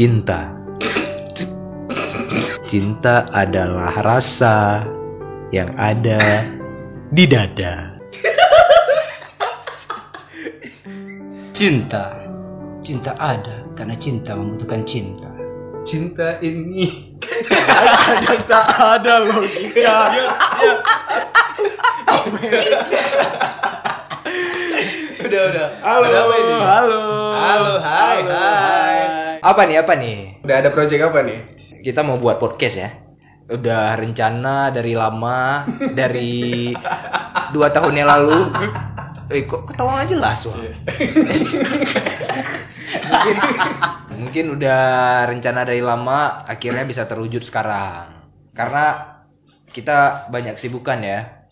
cinta. Cinta adalah rasa yang ada di dada. Cinta. Cinta ada karena cinta membutuhkan cinta. Cinta ini tak ada logika. udah udah. Halo, ini? halo, Halo, hai, Halo, hai. Apa nih, apa nih? Udah ada project apa nih? Kita mau buat podcast ya. Udah rencana dari lama, dari dua tahun yang lalu. Eh, kok ketawa nggak jelas wah? mungkin, mungkin udah rencana dari lama, akhirnya bisa terwujud sekarang. Karena kita banyak kesibukan ya.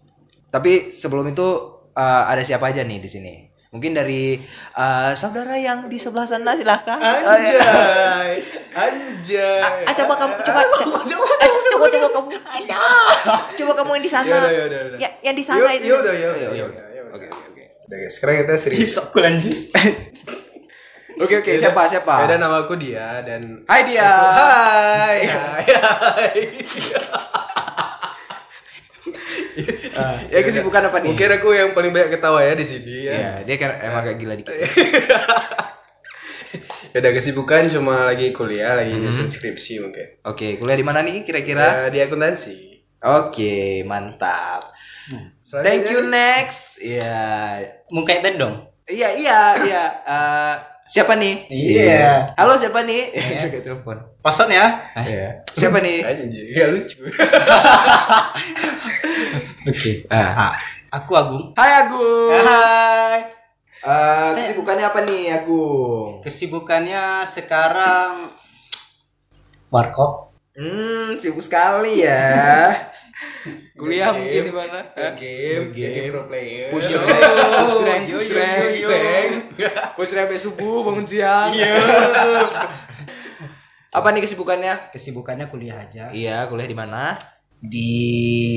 Tapi sebelum itu eh, ada siapa aja nih di sini? Mungkin dari eh, saudara yang di sebelah sana silahkan. Anjay. Anjay. Ah, ah, coba kamu coba ah, coba coba kamu coba kamu yang di sana Yaudah, yaudah, yaudah. ya yang di sana itu yaudah, yaudah, yaudah, oke oke Udah guys, sekarang kita serius. Isok anjing. oke oke siapa siapa Beda nama aku dia dan Hai dia Hai. Hai. Hai. Ah, ya kesibukan apa nih Mungkin aku yang paling banyak ketawa ya di sini ya. Iya, dia kan emang agak gila dikit. Ya udah kesibukan cuma lagi kuliah, lagi Mhm. nyusun skripsi mungkin. Oke, kuliah di mana nih kira-kira? Ya, di akuntansi. Oke, mantap. Soalnya Thank you next. Iya. Muka itu dong. Iya, iya, iya. Eh, siapa nih? Iya. Halo, siapa nih? Iya. Pakai telepon. Pason ya. Iya. Siapa nih? Anjir, gak lucu. Oke. Ah. Aku Agung. Hai Agung. Hai. Eh, kesibukannya apa nih Agung? Kesibukannya sekarang warkop. Hmm, sibuk sekali ya. Kuliah Game. mungkin di mana? Game, Game. game pro player. Push rank, push rank, push rank, push rank. Push rank sampai subuh bangun siang. Iya. Apa nih kesibukannya? Kesibukannya kuliah aja Iya, kuliah di mana? di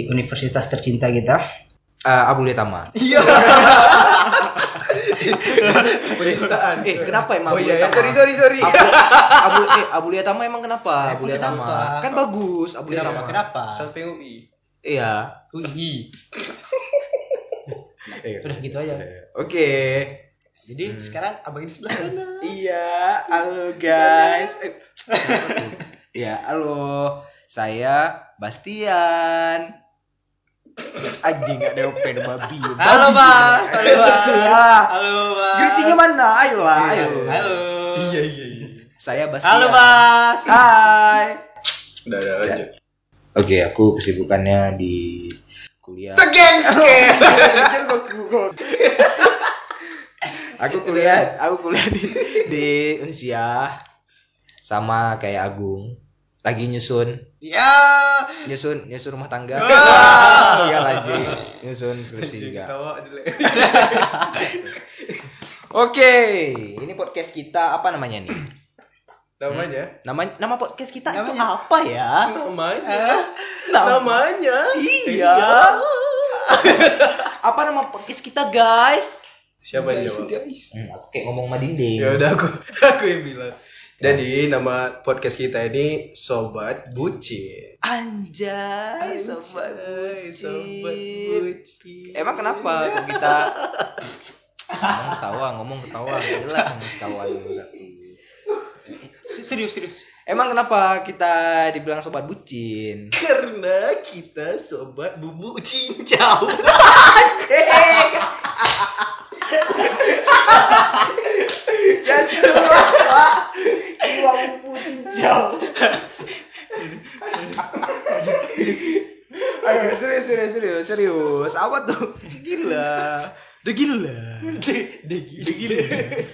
universitas tercinta kita. Eh, Abulia Tama. Iya. Penistaan. Eh, kenapa emang Oh iya, Abulia ya, Tama? sorry sorry sorry. Abu, Abu, eh, Abulia Tama emang kenapa? Abulia Tama. kenapa? Kan bagus Abulia Kenapa? Tama. Kenapa? Sampai UI. Iya. Ui. Udah gitu aja. Oke. Jadi sekarang abang di sebelah sana. Iya, halo guys. Eh, Iya, halo. Saya Bastian. Anjing gak ada open babi. Halo Mas, halo Mas. Halo Mas. Greetingnya mana? Ayo lah, ayo. Halo. Iya iya iya. Saya Bastian. Halo Mas. Hai. Udah udah lanjut. Oke, aku kesibukannya di kuliah. Gangster. aku kuliah, aku kuliah di di Unsia sama kayak Agung. Lagi nyusun, Ya. nyusun, nyusun rumah tangga. Wah. Iya lagi, nyusun skripsi juga. Oke, ini podcast kita apa namanya nih? Namanya? Nama nama podcast kita itu Namanya? apa ya? Namanya. Nama- Namanya. Iya. apa nama podcast kita, guys? Siapa yang jawab? guys. Hmm, aku kayak ngomong madinding. Ya udah aku aku yang bilang. Jadi nama podcast kita ini Sobat Bucin. Anjay, sobat Anjay, Sobat bucin. Bucin. Emang kenapa kok kita ngomong ketawa, ngomong ketawa, jelas sama ketawa. Serius serius. Emang kenapa kita dibilang sobat bucin? Karena kita sobat bumbu cincau. Ya jiwa Ayo serius serius serius serius. Apa tuh? Gila. Udah gila. Udah gila.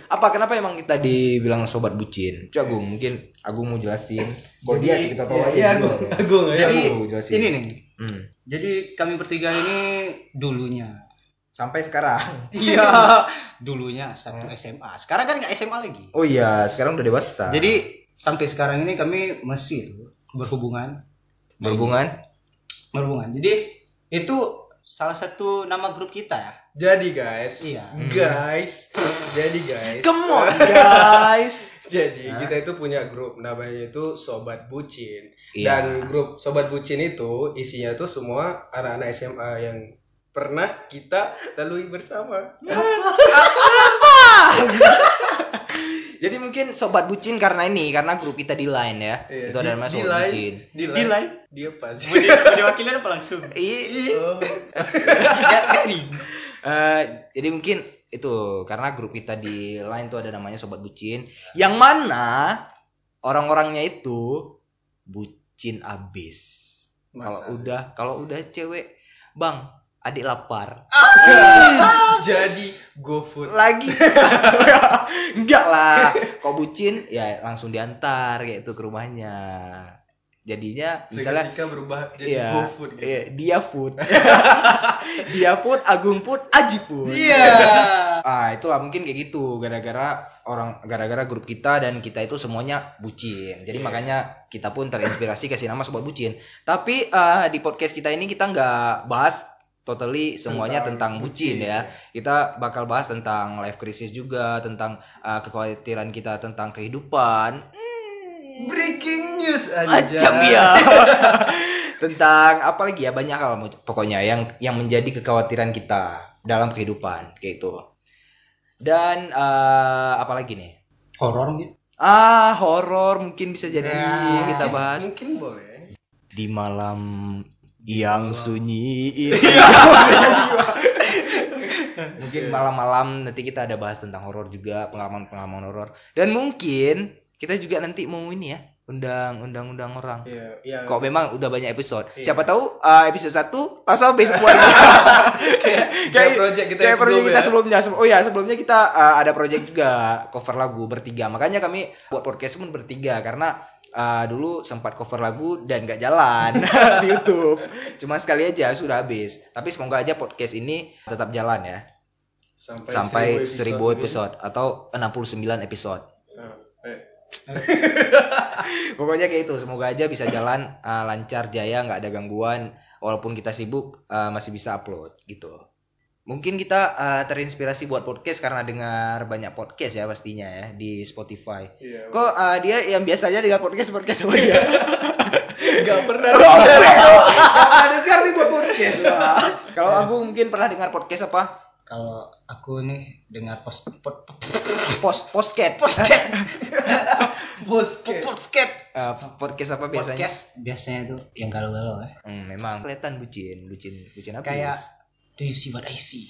Apa kenapa emang kita dibilang sobat bucin? Coba Agung, mungkin Agung mau jelasin. Kok dia sih kita tahu aja. Iya, dulu. Agung. Agung ya. Jadi ini nih. Hmm. Jadi kami bertiga ini dulunya. Sampai sekarang. Iya. dulunya satu SMA. Sekarang kan nggak SMA lagi. Oh iya, sekarang udah dewasa. Jadi sampai sekarang ini kami masih itu berhubungan berhubungan berhubungan. Jadi itu salah satu nama grup kita ya. Jadi guys, Iya. guys, jadi guys, Come on guys. jadi Hah? kita itu punya grup namanya itu Sobat Bucin. Iya. Dan grup Sobat Bucin itu isinya tuh semua anak-anak SMA yang pernah kita lalui bersama. Jadi mungkin sobat bucin karena ini karena grup kita di line ya. Iya, itu ada di- namanya di sobat line. bucin. Di, Di line? Dia pas. Mau di- mau diwakili apa langsung? Oh. Eh, jadi mungkin itu karena grup kita di line tuh ada namanya sobat bucin yang mana orang-orangnya itu bucin abis. Kalau udah kalau udah cewek, Bang, adik lapar. Jadi GoFood. Lagi. Enggak lah. Kau bucin ya langsung diantar kayak itu ke rumahnya. Jadinya misalnya Seketika berubah jadi Iya, GoFood gitu. iya, dia food. dia food, Agung food, Aji food. Iya. Ah, itulah mungkin kayak gitu gara-gara orang gara-gara grup kita dan kita itu semuanya bucin. Jadi Iya. makanya kita pun terinspirasi kasih nama sobat bucin. Tapi eh, di podcast kita ini kita nggak bahas totally semuanya tentang, Tentang bucin, ya. Kita bakal bahas tentang life crisis juga, tentang eh, kekhawatiran kita tentang kehidupan. Breaking news Macam aja. ya. tentang apa lagi ya banyak hal pokoknya yang yang menjadi kekhawatiran kita dalam kehidupan kayak itu. Dan eh, apa lagi nih? Horor gitu. Ah, horor mungkin bisa jadi Ya, kita bahas Mungkin boleh. di malam yang sunyi. mungkin malam-malam nanti kita ada bahas tentang horor juga, pengalaman-pengalaman horor. Dan mungkin kita juga nanti mau ini ya, undang-undang-undang orang. Iya, iya. Kok memang udah banyak episode. Iya. Siapa tahu uh, episode 1 langsung habis semuanya. Kayak project kita kayak project kita sebelumnya. Se- Oh ya, sebelumnya kita uh, ada project juga cover lagu bertiga. Makanya kami buat podcast pun bertiga karena uh, dulu sempat cover lagu dan gak jalan di YouTube. Cuma sekali aja sudah habis. Tapi semoga aja podcast ini tetap jalan ya sampai, sampai 1000 seribu episode, atau 69 episode. Sampai. Pokoknya kayak itu, semoga aja bisa jalan uh, lancar jaya, nggak ada gangguan. Walaupun kita sibuk, uh, masih bisa upload gitu. Mungkin kita uh, terinspirasi buat podcast karena dengar banyak podcast ya pastinya ya di Spotify. Iya. Kok uh, dia yang biasanya dengar podcast podcast sama dia? Gak pernah. Oh, Gak dengar nih buat podcast. Kalau aku mungkin pernah dengar podcast apa? Kalau aku nih dengar post Post postcat. podcast Bosket. Podcast. Uh, podcast apa biasanya? podcast biasanya itu yang galau-galau ya. Hmm, memang kelihatan bucin, bucin, bucin apa? Kayak do you see what I see?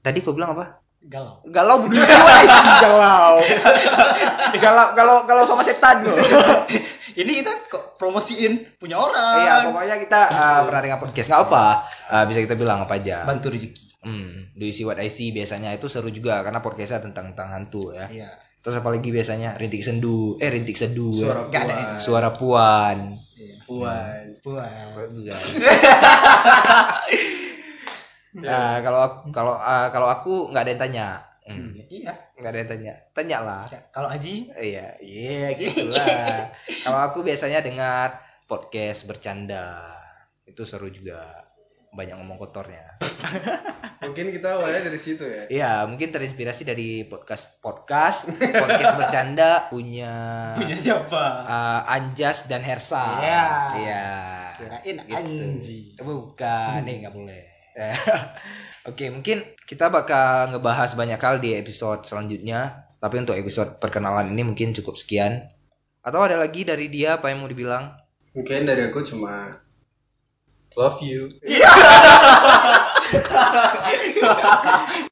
Tadi kau bilang apa? Galau. Galau bucin semua isi galau. galau kalau kalau sama setan loh. Ini kita kok promosiin punya orang. Iya, pokoknya kita uh, pernah dengar podcast nggak apa. Uh, bisa kita bilang apa aja. Bantu rezeki. Hmm, do you see what I see biasanya itu seru juga karena podcastnya tentang tentang hantu ya. Iya. Terus apa lagi biasanya rintik sendu, eh rintik sedu, ya. Suara Gak ada puan. suara puan. Iya. Puan. Wah. Bukan. Nah, kalau aku kalau uh, kalau aku nggak ada yang tanya. Hmm, Iya. nggak ada yang tanya. Tanya lah. Ya, Kalau Aji Iya, iya gitulah. Kalau aku biasanya dengar podcast bercanda. Itu seru juga. Banyak ngomong kotornya. Mungkin kita awalnya dari situ ya. Iya, mungkin terinspirasi dari podcast podcast podcast bercanda punya punya siapa? uh, Anjas dan Hersa. Iya. Iya. Kirain Gitu. Anji. Bukan, nih nggak boleh. Oke, mungkin kita bakal ngebahas banyak hal di episode selanjutnya. Tapi untuk episode perkenalan ini mungkin cukup sekian. Atau ada lagi dari dia apa yang mau dibilang? Mungkin dari aku cuma love you.